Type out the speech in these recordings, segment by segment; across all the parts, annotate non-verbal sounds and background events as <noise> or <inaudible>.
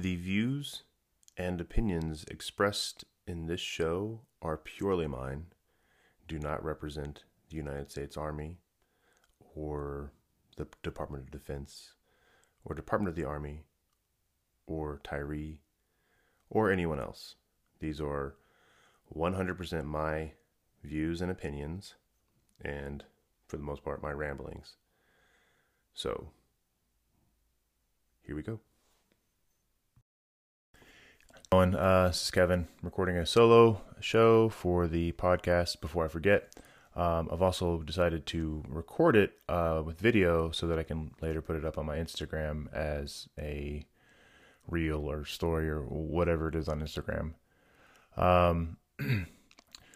The views and opinions expressed in this show are purely mine, do not represent the United States Army or the Department of Defense or Department of the Army or Tyree or anyone else. These are 100% my views and opinions, and for the most part, my ramblings. So, here we go. On, uh, this is Kevin recording a solo show for the podcast. Before I forget, um, I've also decided to record it uh, with video so that I can later put it up on my Instagram as a reel or story or whatever it is on Instagram. Um, <clears throat>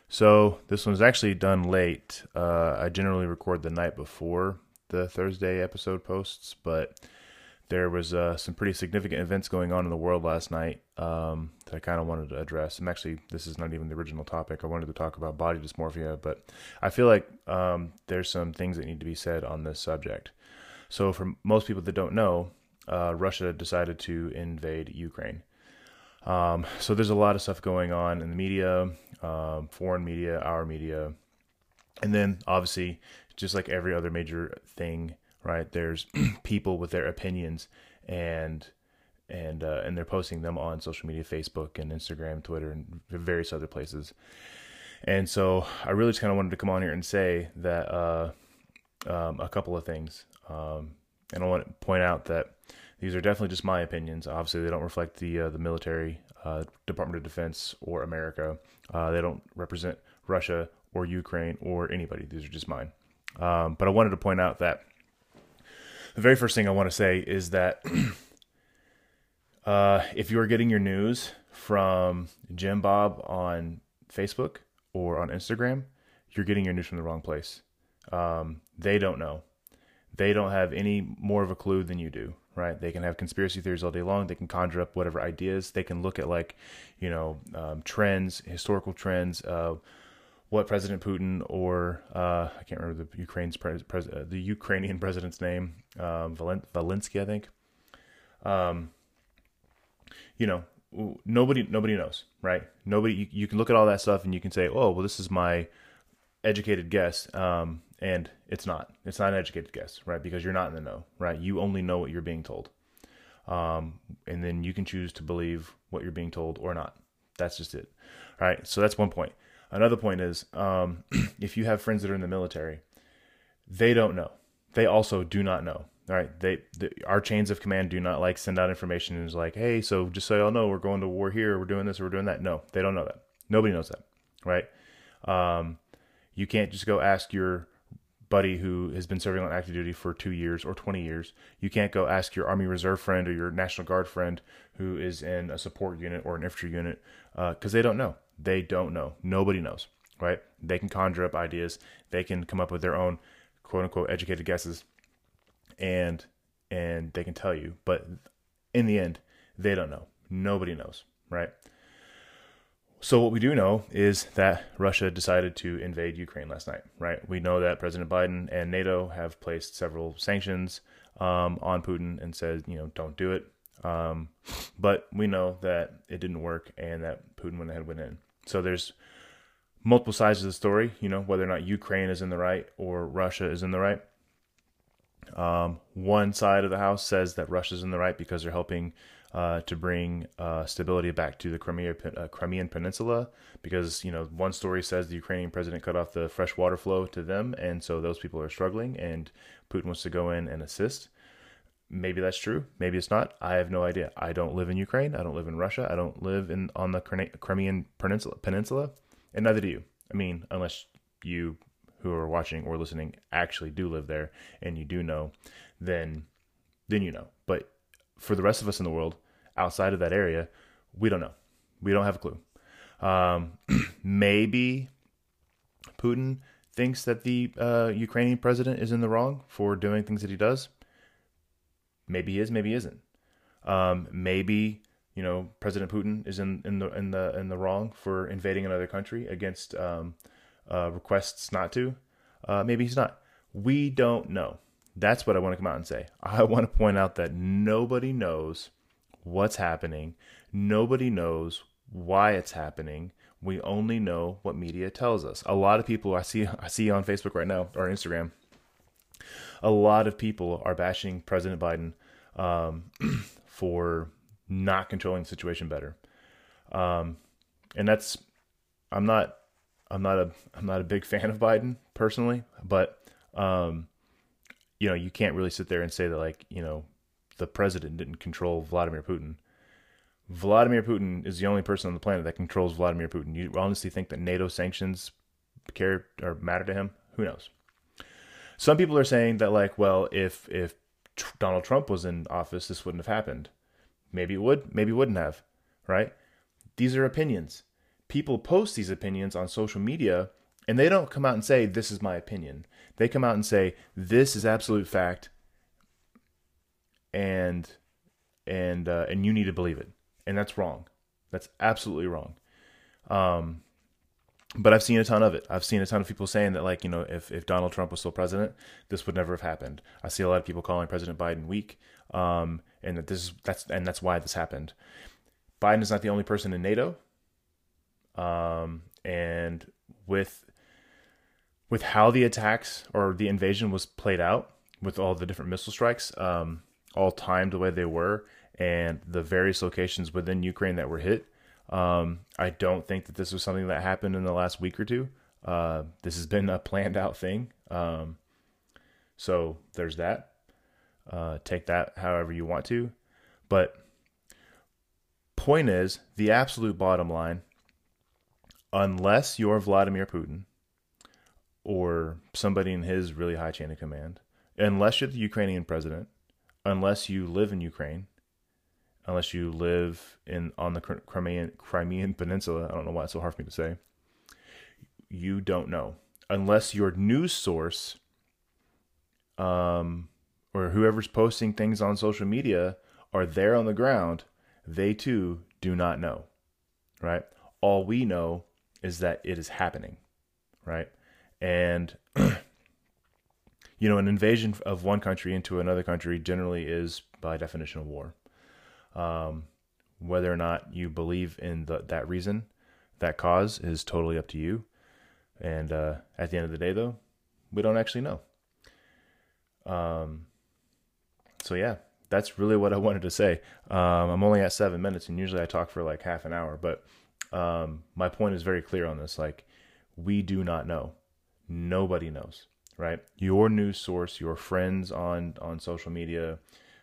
so this one's actually done late. Uh, I generally record the night before the Thursday episode posts, but there was uh, some pretty significant events going on in the world last night um, that I kind of wanted to address. I'm actually, this is not even the original topic. I wanted to talk about body dysmorphia, but I feel like um, there's some things that need to be said on this subject. So, for most people that don't know, uh, Russia decided to invade Ukraine. Um, so there's a lot of stuff going on in the media, um, foreign media, our media, and then obviously, just like every other major thing, right? There's <clears throat> people with their opinions, and and uh, and they're posting them on social media, Facebook and Instagram, Twitter, and various other places. And so I really just kind of wanted to come on here and say that uh, um, a couple of things, um, and I want to point out that these are definitely just my opinions. Obviously, they don't reflect the uh, the military, uh, Department of Defense, or America. Uh, they don't represent Russia or Ukraine or anybody. These are just mine. Um, but I wanted to point out that the very first thing I want to say is that <clears throat> uh, if you are getting your news from Jim Bob on Facebook or on Instagram, you're getting your news from the wrong place. Um, they don't know. They don't have any more of a clue than you do right? They can have conspiracy theories all day long. They can conjure up whatever ideas. They can look at like, you know, um, trends, historical trends, uh, what President Putin or uh, I can't remember the Ukraine's pres- pres- uh, the Ukrainian president's name, um, Valen- Valensky, I think. Um, you know, nobody nobody knows, right? Nobody. You, you, can look at all that stuff and you can say, oh, well, this is my educated guess. Um, and it's not. It's not an educated guess, right? Because you're not in the know, right? You only know what you're being told. Um, and then you can choose to believe what you're being told or not. That's just it. All right. So that's one point. Another point is um, <clears throat> if you have friends that are in the military, they don't know. They also do not know. All right. They, the, our chains of command do not like send out information and is like, hey, so just so y'all know, we're going to war here, we're doing this, or we're doing that. No, they don't know that. Nobody knows that. Right. Um, you can't just go ask your buddy who has been serving on active duty for two years or 20 years. You can't go ask your Army Reserve friend or your National Guard friend who is in a support unit or an infantry unit because uh, they don't know. They don't know. Nobody knows, right? They can conjure up ideas. They can come up with their own quote unquote educated guesses and and they can tell you but in the end they don't know nobody knows right so what we do know is that Russia decided to invade Ukraine last night, right? We know that President Biden and NATO have placed several sanctions um, on Putin and said, you know, don't do it. Um, but we know that it didn't work and that Putin went ahead and went in. So there's multiple sides of the story, you know, whether or not Ukraine is in the right or Russia is in the right. Um, one side of the house says that Russia's in the right because they're helping uh, to bring uh, stability back to the Crimea, uh, Crimean Peninsula because you know one story says the Ukrainian president cut off the fresh water flow to them, and so those people are struggling, and Putin wants to go in and assist. Maybe that's true. Maybe it's not. I have no idea. I don't live in Ukraine. I don't live in Russia. I don't live in on the Crimean Peninsula, Peninsula, and neither do you. I mean, unless you who are watching or listening actually do live there and you do know, then then you know. But for the rest of us in the world outside of that area, we don't know. We don't have a clue. Um, <clears throat> maybe Putin thinks that the uh, Ukrainian president is in the wrong for doing things that he does. Maybe he is, maybe he isn't. Um, maybe you know President Putin is in, in the in the in the wrong for invading another country against um, uh, requests not to. Uh, maybe he's not. We don't know. That's what I want to come out and say. I <laughs> want to point out that nobody knows what's happening. Nobody knows why it's happening. We only know what media tells us. A lot of people I see I see on Facebook right now or Instagram. A lot of people are bashing President Biden um, <clears throat> for not controlling the situation better, um, and that's I'm not I'm not a I'm not a big fan of Biden personally, but um, you know you can't really sit there and say that like you know the president didn't control Vladimir Putin. Vladimir Putin is the only person on the planet that controls Vladimir Putin. You honestly think that NATO sanctions care or matter to him? Who knows? Some people are saying that like, well, if if Donald Trump was in office, this wouldn't have happened. Maybe it would, maybe it wouldn't have, right? These are opinions. People post these opinions on social media and they don't come out and say this is my opinion. They come out and say this is absolute fact and and uh, and you need to believe it. And that's wrong. That's absolutely wrong. Um but I've seen a ton of it. I've seen a ton of people saying that, like, you know, if, if Donald Trump was still president, this would never have happened. I see a lot of people calling President Biden weak, um, and that this is that's and that's why this happened. Biden is not the only person in NATO, um, and with with how the attacks or the invasion was played out, with all the different missile strikes, um, all timed the way they were, and the various locations within Ukraine that were hit um, I don't think that this was something that happened in the last week or two. Uh, this has been a planned out thing. Um, so there's that. Uh, take that however you want to. But point is, the absolute bottom line, unless you're Vladimir Putin or somebody in his really high chain of command, unless you're the Ukrainian president, unless you live in Ukraine, unless you live in on the Crimean Crimean Peninsula. I don't know why it's so hard for me to say. You don't know unless your news source, um, or whoever's posting things on social media are there on the ground. They too do not know, right? All we know is that it is happening, right? And <clears throat> you know, an invasion of one country into another country generally is by definition a war um, whether or not you believe in the, that reason, that cause is totally up to you. And uh, at the end of the day, though, we don't actually know. Um, so yeah, that's really what I wanted to say. Um, I'm only at seven minutes, and usually I talk for like half an hour. But um, my point is very clear on this. Like, we do not know. Nobody knows, right? Your news source, your friends on on social media,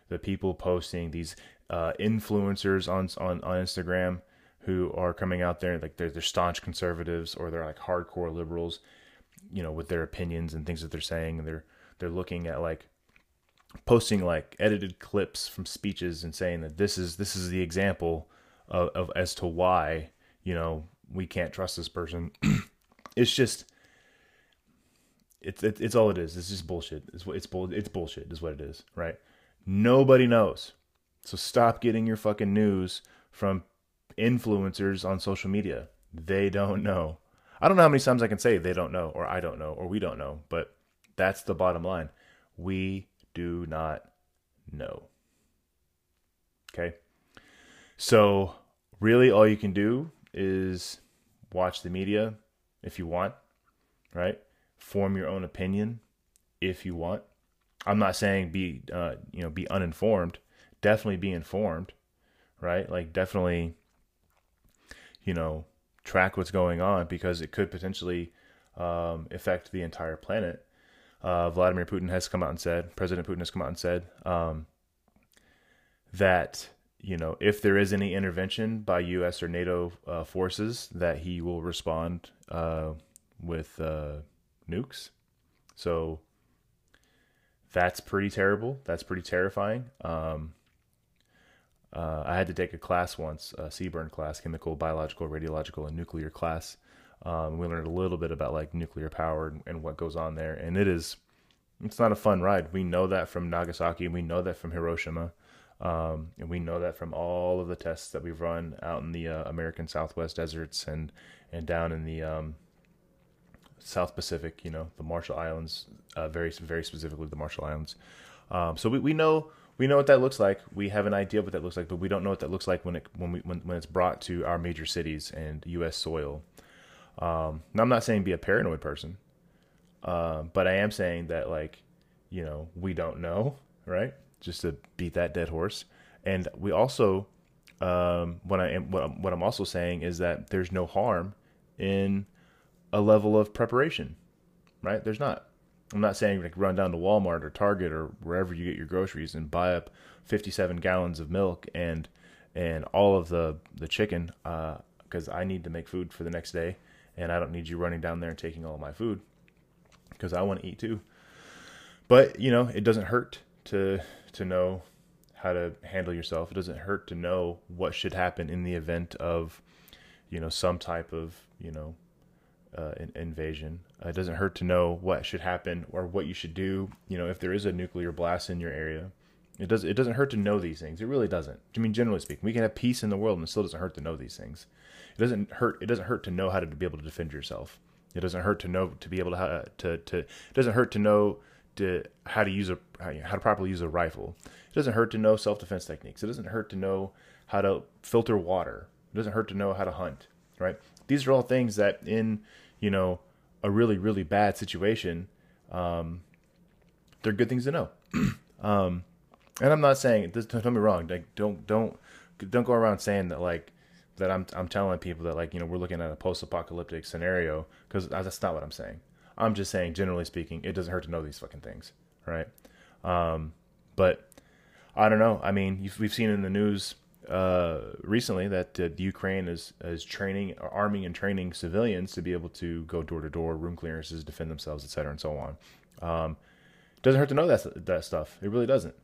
the people posting these uh, influencers on, on on Instagram who are coming out there like they're, they're staunch conservatives or they're like hardcore liberals, you know, with their opinions and things that they're saying, and they're they're looking at like posting like edited clips from speeches and saying that this is this is the example of, of as to why you know we can't trust this person. <clears throat> it's just it's it, it's all it is. It's just bullshit. It's it's bull it's bullshit is what it is, right? Nobody knows. So stop getting your fucking news from influencers on social media. They don't know. I don't know how many times I can say they don't know, or I don't know, or we don't know, but that's the bottom line. We do not know. Okay? So, really, all you can do is watch the media if you want, right? Form your own opinion if you want. I'm not saying be, uh, you know, be uninformed definitely be informed, right? Like definitely, you know, track what's going on because it could potentially um, affect the entire planet. Uh, Vladimir Putin has come out and said, President Putin has come out and said um, that you know if there is any intervention by U.S. or NATO uh, forces, that he will respond uh, with uh, nukes. So that's pretty terrible. That's pretty terrifying. Um, uh, I had to take a class once, a CBRN class, chemical, biological, radiological, and nuclear class. Um, we learned a little bit about like nuclear power and, and, what goes on there, and it is, it's not a fun ride. We know that from Nagasaki, we know that from Hiroshima, um, and we know that from all of the tests that we've run out in the uh, American Southwest deserts and and down in the um, South Pacific. You know, the Marshall Islands, uh, very very specifically the Marshall Islands. Um, so we, we know we know what that looks like. We have an idea of what that looks like, but we don't know what that looks like when it when we when, when it's brought to our major cities and U.S. soil. Um, now, I'm not saying be a paranoid person, uh, but I am saying that like, you know, we don't know, right? Just to beat that dead horse, and we also, um, what I am what I'm, what I'm also saying is that there's no harm in a level of preparation, right? There's not. I'm not saying like run down to Walmart or Target or wherever you get your groceries and buy up 57 gallons of milk and and all of the the chicken because uh, I need to make food for the next day and I don't need you running down there and taking all my food because I want to eat too. But you know, it doesn't hurt to to know how to handle yourself. It doesn't hurt to know what should happen in the event of you know some type of you know uh, in, invasion. Uh, it doesn't hurt to know what should happen or what you should do. You know, if there is a nuclear blast in your area, it does. It doesn't hurt to know these things. It really doesn't. I mean, generally speaking, we can have peace in the world, and it still doesn't hurt to know these things. It doesn't hurt. It doesn't hurt to know how to be able to defend yourself. It doesn't hurt to know to be able to how to to. It doesn't hurt to know to how to use a how to properly use a rifle. It doesn't hurt to know self defense techniques. It doesn't hurt to know how to filter water. It doesn't hurt to know how to hunt. Right? These are all things that in you know, a really, really bad situation, um, they're good things to know. <clears throat> um, and I'm not saying this. Don't me wrong. Like, don't don't don't go around saying that like that. I'm I'm telling people that like you know we're looking at a post-apocalyptic scenario because that's not what I'm saying. I'm just saying, generally speaking, it doesn't hurt to know these fucking things, right? Um, but I don't know. I mean, we've seen in the news uh, recently that uh, Ukraine is is training, arming, and training civilians to be able to go door to door, room clearances, defend themselves, et cetera, and so on. Um, doesn't hurt to know that that stuff. It really doesn't.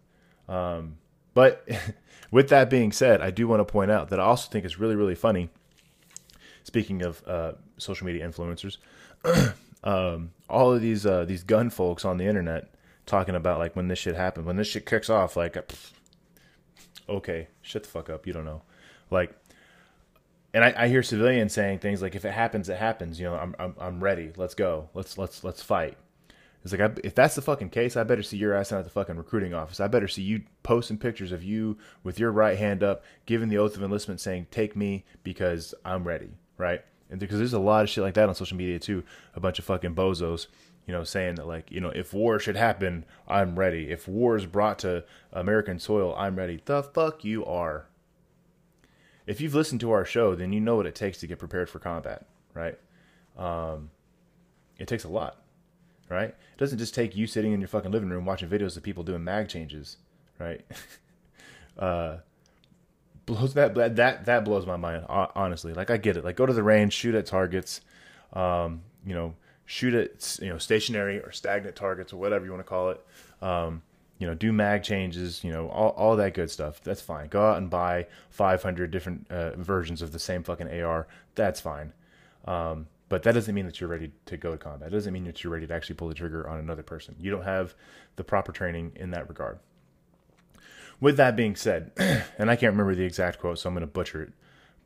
Um, but <laughs> with that being said, I do want to point out that I also think it's really really funny. Speaking of uh, social media influencers, <clears throat> um, all of these uh, these gun folks on the internet talking about like when this shit happens, when this shit kicks off, like okay, shut the fuck up. You don't know. Like, and I, I hear civilians saying things like, if it happens, it happens. You know, I'm, I'm, I'm ready. Let's go. Let's, let's, let's fight. It's like, I, if that's the fucking case, I better see your ass out at the fucking recruiting office. I better see you posting pictures of you with your right hand up, giving the oath of enlistment saying, take me because I'm ready. Right. And because there's a lot of shit like that on social media too. A bunch of fucking bozos you know, saying that like, you know, if war should happen, I'm ready. If war is brought to American soil, I'm ready. The fuck you are. If you've listened to our show, then you know what it takes to get prepared for combat, right? Um, it takes a lot, right? It doesn't just take you sitting in your fucking living room watching videos of people doing mag changes, right? <laughs> uh, blows that that that blows my mind honestly. Like I get it. Like go to the range, shoot at targets, um, you know, shoot at you know stationary or stagnant targets or whatever you want to call it. Um, you know, do mag changes, you know, all, all that good stuff. That's fine. Go out and buy 500 different uh, versions of the same fucking AR. That's fine. Um, but that doesn't mean that you're ready to go to combat. It doesn't mean that you're ready to actually pull the trigger on another person. You don't have the proper training in that regard. With that being said, <clears throat> and I can't remember the exact quote, so I'm going to butcher it,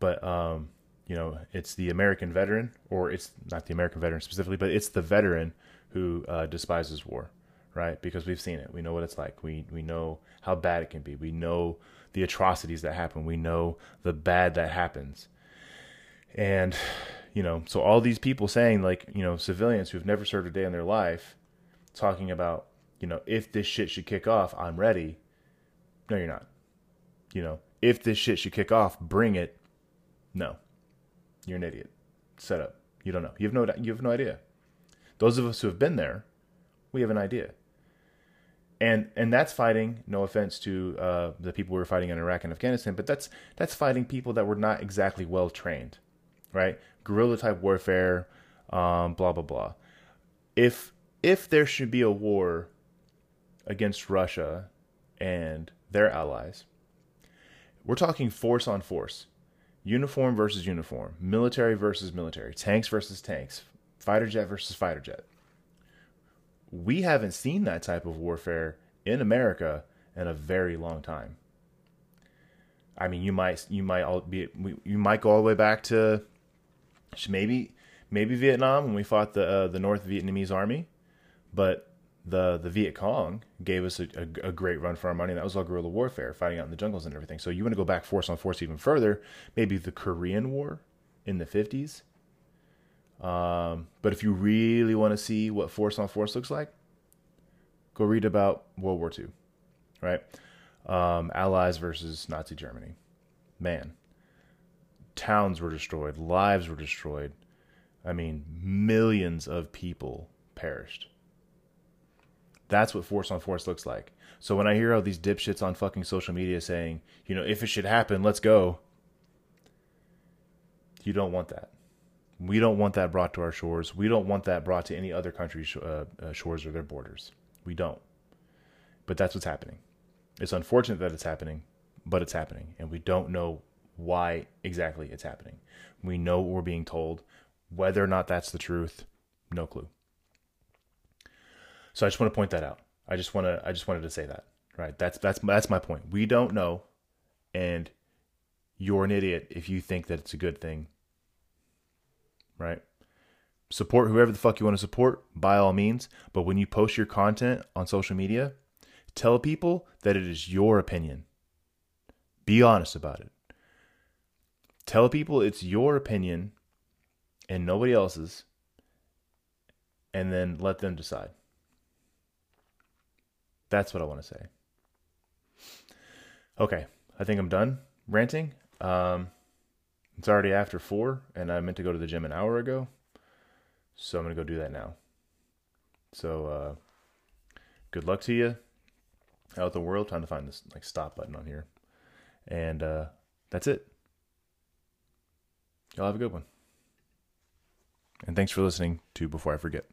but um, you know, it's the American veteran, or it's not the American veteran specifically, but it's the veteran who uh, despises war, right? Because we've seen it. We know what it's like. We we know how bad it can be. We know the atrocities that happen. We know the bad that happens. And you know, so all these people saying like, you know, civilians who've never served a day in their life talking about, you know, if this shit should kick off, I'm ready. No, you're not. You know, if this shit should kick off, bring it. No, you're an idiot. Set up. You don't know. You have no you have no idea. Those of us who have been there, we have an idea. And and that's fighting. No offense to uh, the people we were fighting in Iraq and Afghanistan, but that's that's fighting people that were not exactly well trained, right? Guerrilla type warfare, um, blah blah blah. If if there should be a war against Russia and their allies, we're talking force on force uniform versus uniform, military versus military, tanks versus tanks, fighter jet versus fighter jet. We haven't seen that type of warfare in America in a very long time. I mean, you might you might all be you might go all the way back to maybe maybe Vietnam when we fought the uh, the North Vietnamese army, but the the Viet Cong gave us a, a, a, great run for our money. And that was all guerrilla warfare, fighting out in the jungles and everything. So you want to go back force on force even further, maybe the Korean War in the fifties. Um, but if you really want to see what force on force looks like, go read about World War II, right? Um, Allies versus Nazi Germany. Man, towns were destroyed, lives were destroyed. I mean, millions of people perished that's what force on force looks like. So when I hear all these dipshits on fucking social media saying, you know, if it should happen, let's go. You don't want that. We don't want that brought to our shores. We don't want that brought to any other country's uh, uh, shores or their borders. We don't. But that's what's happening. It's unfortunate that it's happening, but it's happening. And we don't know why exactly it's happening. We know what we're being told. Whether or not that's the truth, no clue. So I just want to point that out. I just want to I just wanted to say that. Right? That's that's that's my point. We don't know and you're an idiot if you think that it's a good thing. Right? Support whoever the fuck you want to support by all means, but when you post your content on social media, tell people that it is your opinion. Be honest about it. Tell people it's your opinion and nobody else's, and then let them decide. That's what I want to say. Okay, I think I'm done ranting. Um, it's already after four, and I meant to go to the gym an hour ago, so I'm gonna go do that now. So, uh, good luck to you out the world. Trying to find this like stop button on here, and uh, that's it. Y'all have a good one, and thanks for listening to Before I Forget.